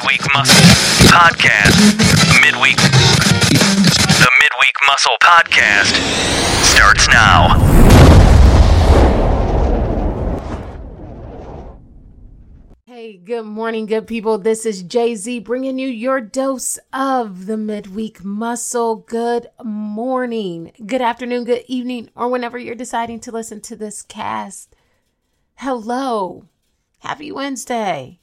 Midweek Muscle Podcast. Midweek. The Midweek Muscle Podcast starts now. Hey, good morning, good people. This is Jay Z bringing you your dose of the midweek muscle. Good morning, good afternoon, good evening, or whenever you're deciding to listen to this cast. Hello, happy Wednesday.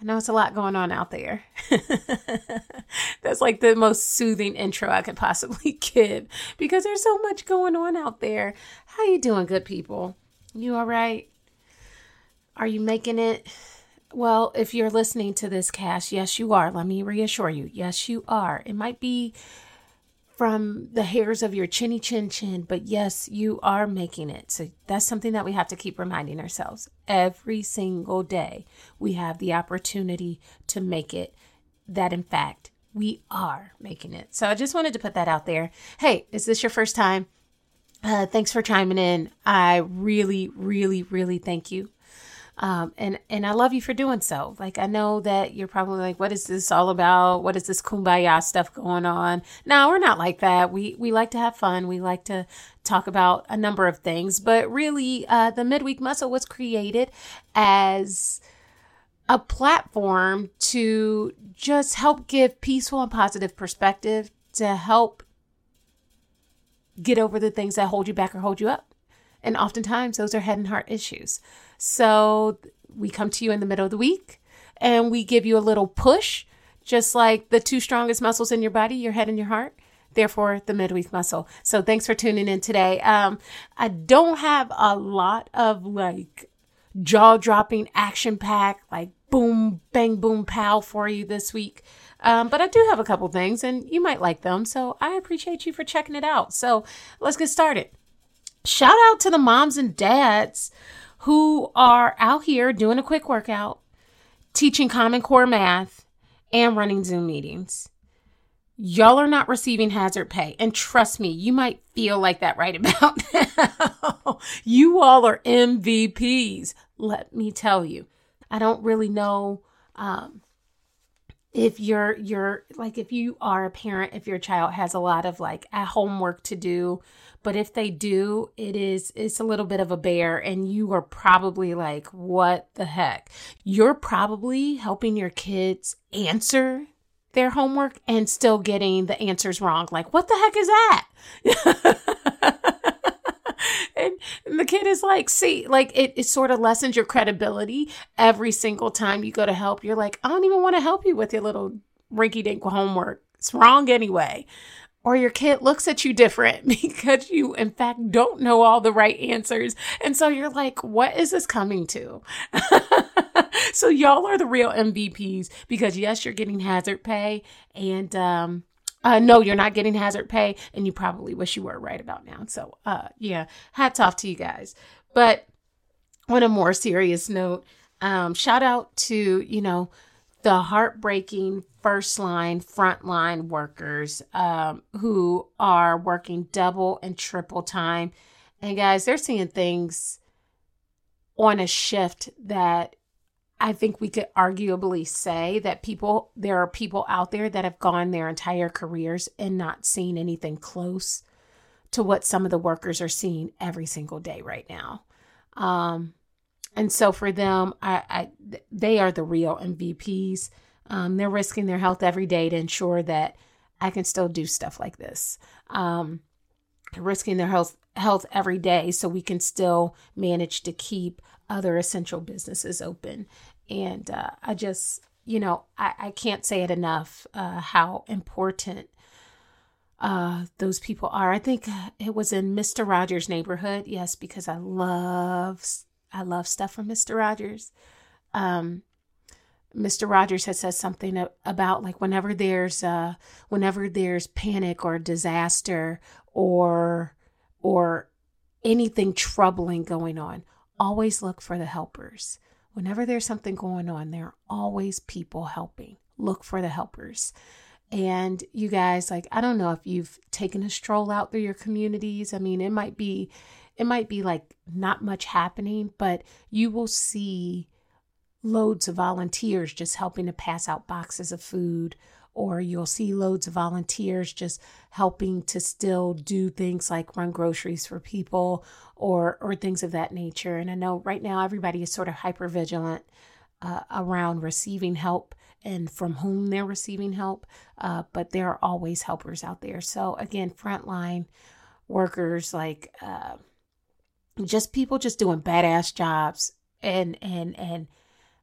I know it's a lot going on out there. That's like the most soothing intro I could possibly give because there's so much going on out there. How you doing, good people? You all right? Are you making it? Well, if you're listening to this cast, yes, you are. Let me reassure you. Yes, you are. It might be from the hairs of your chinny chin chin, but yes, you are making it. So that's something that we have to keep reminding ourselves. Every single day, we have the opportunity to make it that, in fact, we are making it. So I just wanted to put that out there. Hey, is this your first time? Uh, thanks for chiming in. I really, really, really thank you. Um, and and I love you for doing so. Like I know that you're probably like, what is this all about? What is this kumbaya stuff going on? No, we're not like that. We we like to have fun. We like to talk about a number of things, but really, uh, the midweek muscle was created as a platform to just help give peaceful and positive perspective to help get over the things that hold you back or hold you up. And oftentimes those are head and heart issues. So we come to you in the middle of the week and we give you a little push, just like the two strongest muscles in your body, your head and your heart. Therefore, the midweek muscle. So thanks for tuning in today. Um, I don't have a lot of like jaw dropping action pack, like boom, bang, boom, pow for you this week. Um, but I do have a couple things and you might like them. So I appreciate you for checking it out. So let's get started. Shout out to the moms and dads who are out here doing a quick workout, teaching Common Core math, and running Zoom meetings. Y'all are not receiving hazard pay. And trust me, you might feel like that right about now. you all are MVPs. Let me tell you. I don't really know um, if you're you're like if you are a parent if your child has a lot of like at home work to do but if they do it is it's a little bit of a bear and you are probably like what the heck? You're probably helping your kids answer their homework and still getting the answers wrong. Like what the heck is that and, and the kid is like, see, like it, it sort of lessens your credibility every single time you go to help. You're like, I don't even want to help you with your little rinky dink homework. It's wrong anyway. Or your kid looks at you different because you, in fact, don't know all the right answers. And so you're like, what is this coming to? so y'all are the real MVPs because yes, you're getting hazard pay and, um, uh, no, you're not getting hazard pay, and you probably wish you were right about now. So, uh, yeah, hats off to you guys. But on a more serious note, um, shout out to you know the heartbreaking first line, front line workers um, who are working double and triple time, and guys, they're seeing things on a shift that I think we could arguably say that people, there are people out there that have gone their entire careers and not seen anything close to what some of the workers are seeing every single day right now. Um, and so for them, I, I they are the real MVPs. Um, they're risking their health every day to ensure that I can still do stuff like this. Um, risking their health health every day so we can still manage to keep other essential businesses open. And uh, I just, you know, I, I can't say it enough uh, how important uh, those people are. I think it was in Mr. Rogers' neighborhood. Yes, because I love I love stuff from Mr. Rogers. Um, Mr. Rogers has said something about like whenever there's uh whenever there's panic or disaster or or anything troubling going on, always look for the helpers. Whenever there's something going on, there are always people helping. Look for the helpers. And you guys, like, I don't know if you've taken a stroll out through your communities. I mean, it might be, it might be like not much happening, but you will see loads of volunteers just helping to pass out boxes of food or you'll see loads of volunteers just helping to still do things like run groceries for people or or things of that nature. And i know right now everybody is sort of hyper vigilant uh, around receiving help and from whom they're receiving help uh, but there are always helpers out there. So again frontline workers like uh, just people just doing badass jobs and and and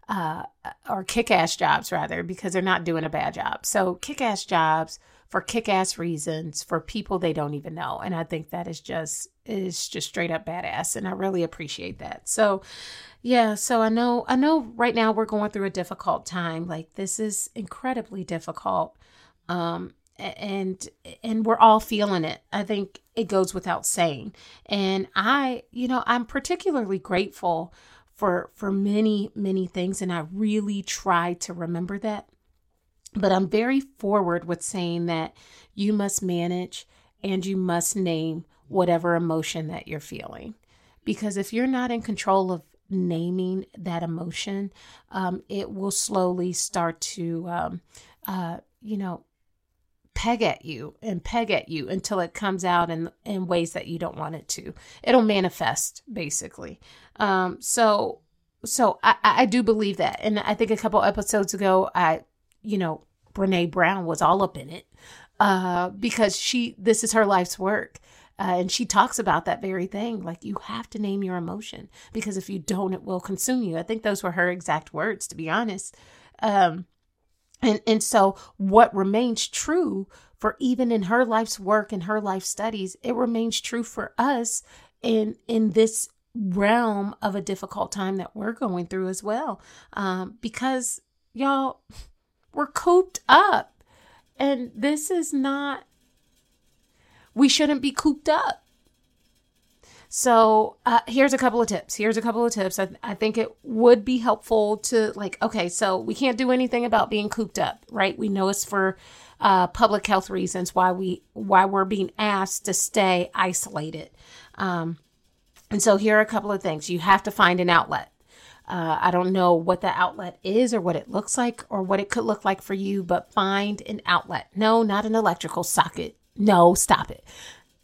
uh, or kick ass jobs rather, because they're not doing a bad job. So, kick ass jobs for kick ass reasons for people they don't even know. And I think that is just is just straight up badass. And I really appreciate that. So yeah, so I know I know right now we're going through a difficult time. Like this is incredibly difficult. Um and and we're all feeling it. I think it goes without saying. And I, you know, I'm particularly grateful for for many many things and I really try to remember that. But I'm very forward with saying that you must manage and you must name whatever emotion that you're feeling. Because if you're not in control of naming that emotion, um, it will slowly start to, um, uh, you know, peg at you and peg at you until it comes out in in ways that you don't want it to. It'll manifest basically. Um, so so I, I do believe that, and I think a couple episodes ago, I you know Brene Brown was all up in it uh, because she this is her life's work. Uh, and she talks about that very thing like you have to name your emotion because if you don't it will consume you i think those were her exact words to be honest um, and and so what remains true for even in her life's work and her life studies, it remains true for us in in this realm of a difficult time that we're going through as well. Um, because y'all, we're cooped up, and this is not. We shouldn't be cooped up. So uh, here's a couple of tips. Here's a couple of tips. I, I think it would be helpful to like, okay, so we can't do anything about being cooped up, right? We know it's for uh, public health reasons why we why we're being asked to stay isolated. Um, and so here are a couple of things. You have to find an outlet. Uh, I don't know what the outlet is or what it looks like or what it could look like for you, but find an outlet. No, not an electrical socket. No, stop it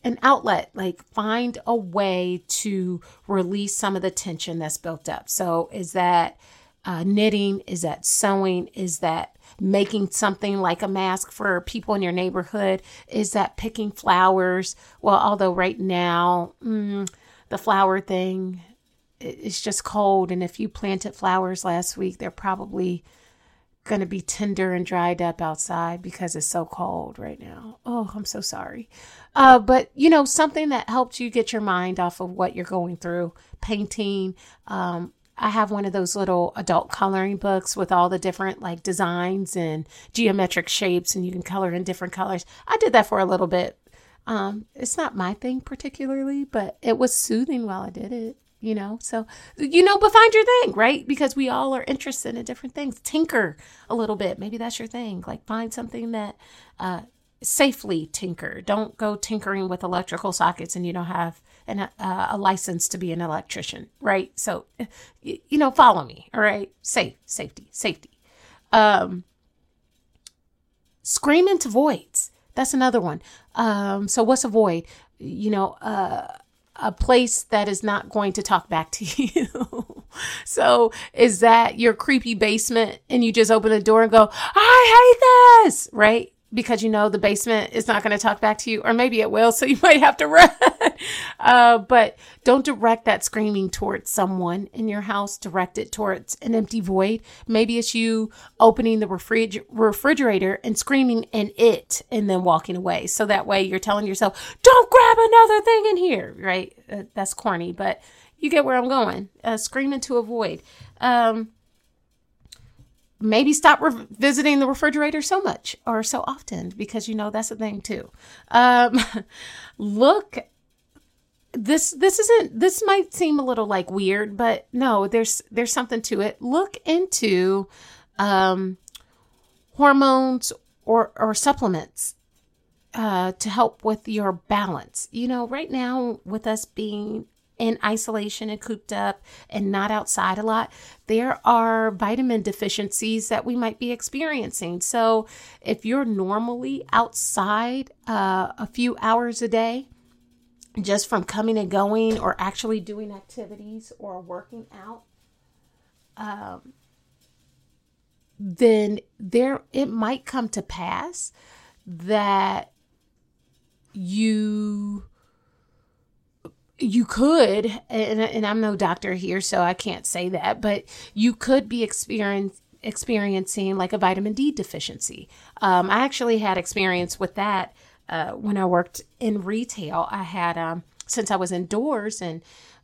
an outlet, like find a way to release some of the tension that's built up. So, is that uh, knitting? Is that sewing? Is that making something like a mask for people in your neighborhood? Is that picking flowers? Well, although right now, mm, the flower thing it's just cold. And if you planted flowers last week, they're probably going to be tender and dried up outside because it's so cold right now. Oh, I'm so sorry. Uh, but you know, something that helps you get your mind off of what you're going through, painting. Um, I have one of those little adult coloring books with all the different like designs and geometric shapes, and you can color in different colors. I did that for a little bit. Um, it's not my thing particularly, but it was soothing while I did it you know? So you know but find your thing right? Because we all are interested in different things. Tinker a little bit. Maybe that's your thing. Like find something that uh safely tinker. Don't go tinkering with electrical sockets and you don't have an, uh, a license to be an electrician right? So you, you know follow me all right? Safe safety safety. Um scream into voids. That's another one. Um so what's a void? You know uh a place that is not going to talk back to you. so is that your creepy basement and you just open the door and go, I hate this, right? Because you know the basement is not going to talk back to you, or maybe it will, so you might have to run. Uh, but don't direct that screaming towards someone in your house. Direct it towards an empty void. Maybe it's you opening the refrig- refrigerator and screaming in it and then walking away. So that way you're telling yourself, don't grab another thing in here, right? Uh, that's corny, but you get where I'm going. Uh, scream into a void. Um, maybe stop re- visiting the refrigerator so much or so often because you know that's a thing too. Um, look this this isn't this might seem a little like weird but no there's there's something to it look into um hormones or or supplements uh to help with your balance you know right now with us being in isolation and cooped up and not outside a lot, there are vitamin deficiencies that we might be experiencing. So if you're normally outside uh, a few hours a day, just from coming and going or actually doing activities or working out, um, then there it might come to pass that you you could and, and i'm no doctor here so i can't say that but you could be experience, experiencing like a vitamin d deficiency. Um, i actually had experience with that uh, when i worked in retail i had um, since i was indoors and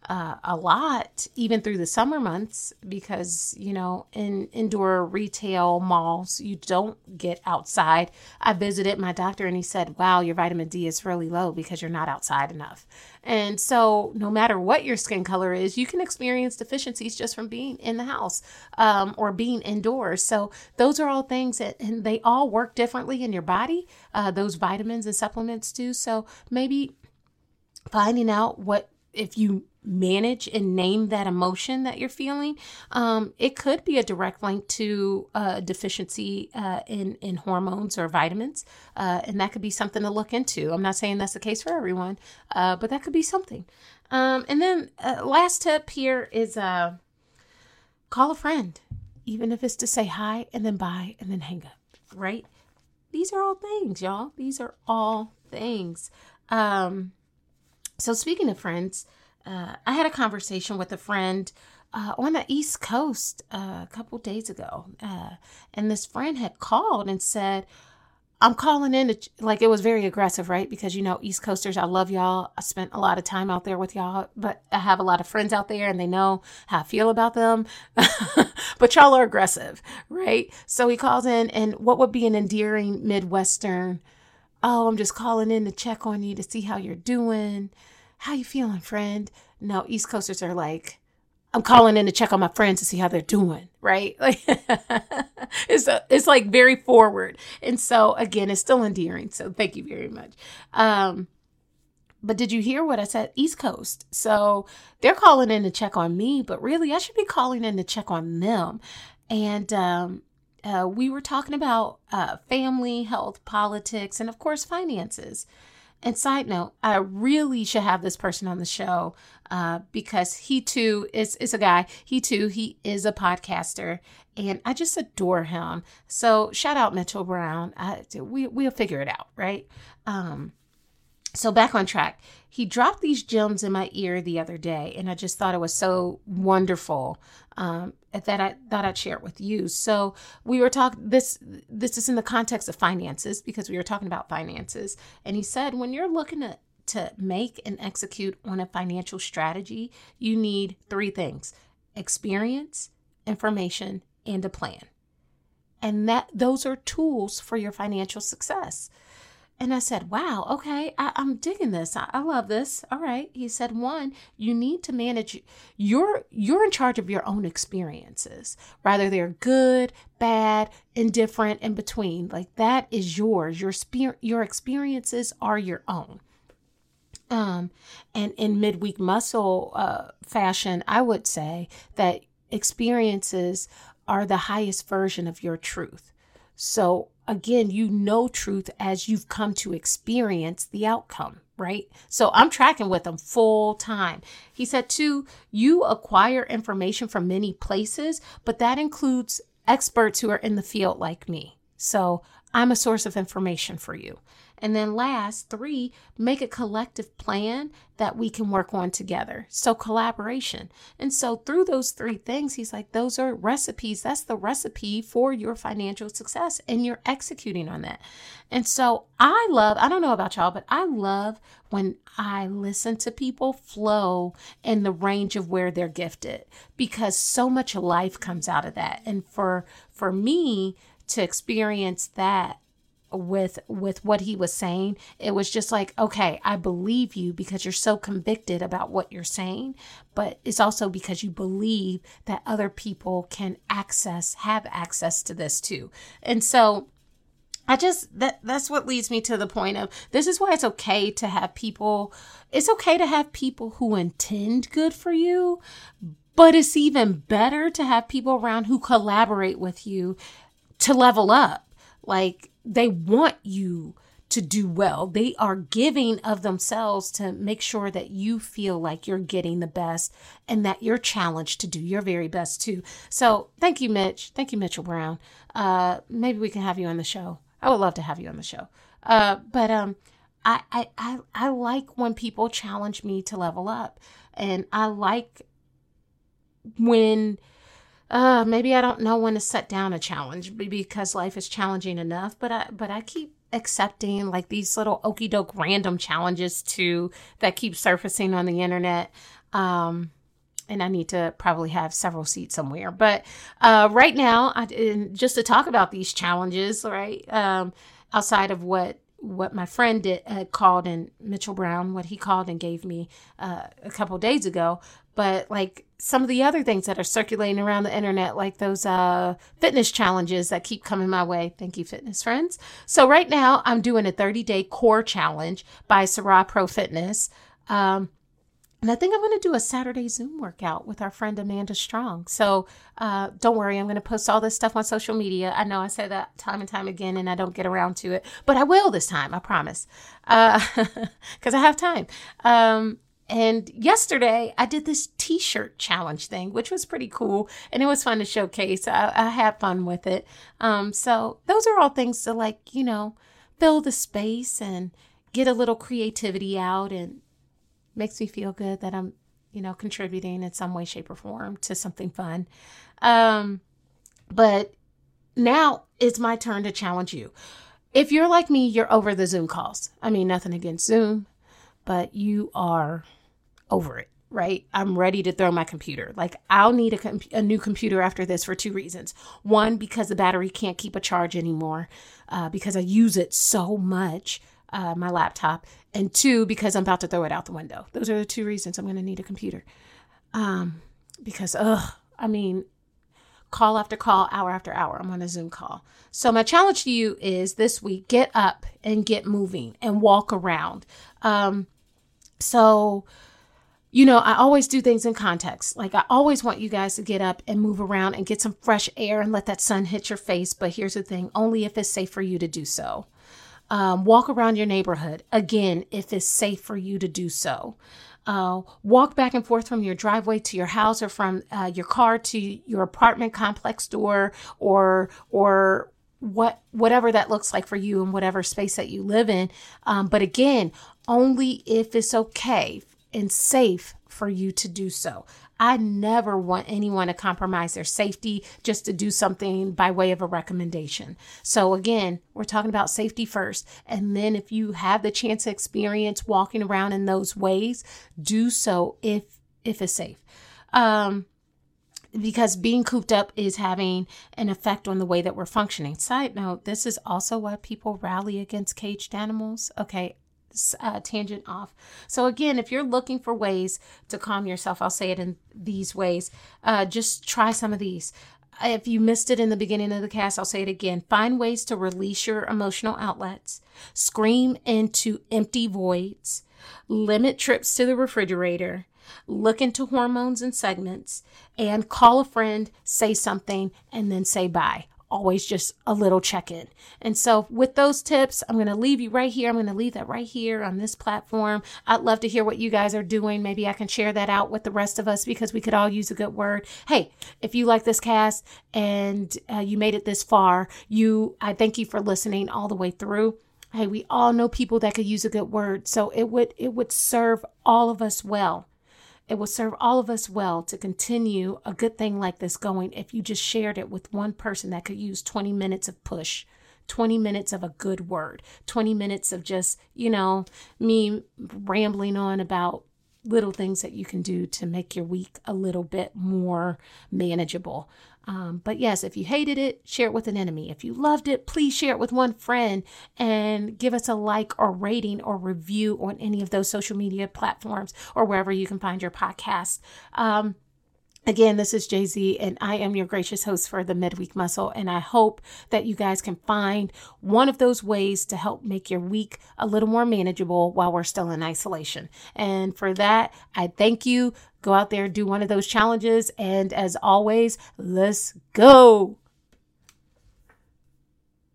uh, a lot, even through the summer months, because, you know, in indoor retail malls, you don't get outside. I visited my doctor and he said, wow, your vitamin D is really low because you're not outside enough. And so, no matter what your skin color is, you can experience deficiencies just from being in the house um, or being indoors. So, those are all things that, and they all work differently in your body. Uh, those vitamins and supplements do. So, maybe finding out what if you manage and name that emotion that you're feeling, um, it could be a direct link to a deficiency uh, in in hormones or vitamins, uh, and that could be something to look into. I'm not saying that's the case for everyone, uh, but that could be something. Um, and then uh, last tip here is uh, call a friend, even if it's to say hi and then bye and then hang up. Right? These are all things, y'all. These are all things. Um, so speaking of friends uh, I had a conversation with a friend uh, on the East Coast uh, a couple days ago, uh, and this friend had called and said, "I'm calling in to like it was very aggressive, right? Because you know East Coasters, I love y'all. I spent a lot of time out there with y'all, but I have a lot of friends out there, and they know how I feel about them. but y'all are aggressive, right? So he calls in, and what would be an endearing Midwestern? Oh, I'm just calling in to check on you to see how you're doing." how you feeling, friend? No, East Coasters are like, I'm calling in to check on my friends to see how they're doing, right? Like it's a, it's like very forward. And so again, it's still endearing. So thank you very much. Um but did you hear what I said? East Coast. So they're calling in to check on me, but really I should be calling in to check on them. And um uh, we were talking about uh, family, health, politics, and of course, finances. And side note, I really should have this person on the show uh, because he too is is a guy. He too he is a podcaster, and I just adore him. So shout out Mitchell Brown. I, we we'll figure it out, right? Um, so back on track. He dropped these gems in my ear the other day, and I just thought it was so wonderful um, that I thought I'd share it with you. So we were talking this this is in the context of finances because we were talking about finances, and he said when you're looking to to make and execute on a financial strategy, you need three things: experience, information, and a plan. And that those are tools for your financial success. And I said, wow, okay, I, am digging this. I, I, love this. All right. He said, one, you need to manage you're you're in charge of your own experiences. Rather they're good, bad, indifferent, in between. Like that is yours. Your spirit your experiences are your own. Um, and in midweek muscle uh, fashion, I would say that experiences are the highest version of your truth. So again, you know truth as you've come to experience the outcome, right? So I'm tracking with him full time. He said, two, you acquire information from many places, but that includes experts who are in the field like me. So I'm a source of information for you. And then last, three, make a collective plan that we can work on together. So collaboration. And so through those three things, he's like, those are recipes. That's the recipe for your financial success. And you're executing on that. And so I love, I don't know about y'all, but I love when I listen to people flow in the range of where they're gifted because so much life comes out of that. And for, for me to experience that with with what he was saying it was just like okay i believe you because you're so convicted about what you're saying but it's also because you believe that other people can access have access to this too and so I just that that's what leads me to the point of this is why it's okay to have people it's okay to have people who intend good for you, but it's even better to have people around who collaborate with you to level up. Like they want you to do well. They are giving of themselves to make sure that you feel like you're getting the best and that you're challenged to do your very best too. So thank you, Mitch. Thank you, Mitchell Brown. Uh, maybe we can have you on the show. I would love to have you on the show. Uh, but um, I, I, I, I like when people challenge me to level up. And I like when uh maybe I don't know when to set down a challenge because life is challenging enough, but I but I keep accepting like these little okey doke random challenges too that keep surfacing on the internet. Um and I need to probably have several seats somewhere. But uh, right now, I, just to talk about these challenges, right? Um, outside of what what my friend did, had called and Mitchell Brown, what he called and gave me uh, a couple days ago, but like some of the other things that are circulating around the internet, like those uh, fitness challenges that keep coming my way. Thank you, fitness friends. So right now, I'm doing a 30 day core challenge by Sarah Pro Fitness. Um, and I think I'm going to do a Saturday Zoom workout with our friend Amanda Strong. So uh, don't worry, I'm going to post all this stuff on social media. I know I say that time and time again, and I don't get around to it, but I will this time. I promise, because uh, I have time. Um, and yesterday I did this t shirt challenge thing, which was pretty cool. And it was fun to showcase. I, I had fun with it. Um, so those are all things to like, you know, fill the space and get a little creativity out and makes me feel good that I'm, you know, contributing in some way, shape, or form to something fun. Um, but now it's my turn to challenge you. If you're like me, you're over the Zoom calls. I mean, nothing against Zoom, but you are over it, right? I'm ready to throw my computer. Like, I'll need a, com- a new computer after this for two reasons. One, because the battery can't keep a charge anymore, uh, because I use it so much, uh, my laptop. And two, because I'm about to throw it out the window. Those are the two reasons I'm going to need a computer. Um, because, ugh, I mean, call after call, hour after hour. I'm on a Zoom call. So, my challenge to you is this week get up and get moving and walk around. Um, so, you know, I always do things in context. Like I always want you guys to get up and move around and get some fresh air and let that sun hit your face. But here's the thing only if it's safe for you to do so. Um, walk around your neighborhood again if it's safe for you to do so. Uh, walk back and forth from your driveway to your house or from uh, your car to your apartment complex door or or what whatever that looks like for you in whatever space that you live in. Um, but again, only if it's okay and safe for you to do so. I never want anyone to compromise their safety just to do something by way of a recommendation. So again, we're talking about safety first. And then if you have the chance to experience walking around in those ways, do so if if it's safe. Um because being cooped up is having an effect on the way that we're functioning. Side note, this is also why people rally against caged animals. Okay, uh, tangent off. So, again, if you're looking for ways to calm yourself, I'll say it in these ways. Uh, just try some of these. If you missed it in the beginning of the cast, I'll say it again. Find ways to release your emotional outlets, scream into empty voids, limit trips to the refrigerator, look into hormones and segments, and call a friend, say something, and then say bye always just a little check in. And so, with those tips, I'm going to leave you right here. I'm going to leave that right here on this platform. I'd love to hear what you guys are doing. Maybe I can share that out with the rest of us because we could all use a good word. Hey, if you like this cast and uh, you made it this far, you, I thank you for listening all the way through. Hey, we all know people that could use a good word. So it would, it would serve all of us well it will serve all of us well to continue a good thing like this going if you just shared it with one person that could use 20 minutes of push. 20 minutes of a good word, 20 minutes of just, you know, me rambling on about little things that you can do to make your week a little bit more manageable. Um, but yes, if you hated it, share it with an enemy. If you loved it, please share it with one friend and give us a like or rating or review on any of those social media platforms or wherever you can find your podcast. Um, Again, this is Jay Z, and I am your gracious host for the Midweek Muscle. And I hope that you guys can find one of those ways to help make your week a little more manageable while we're still in isolation. And for that, I thank you. Go out there, do one of those challenges. And as always, let's go.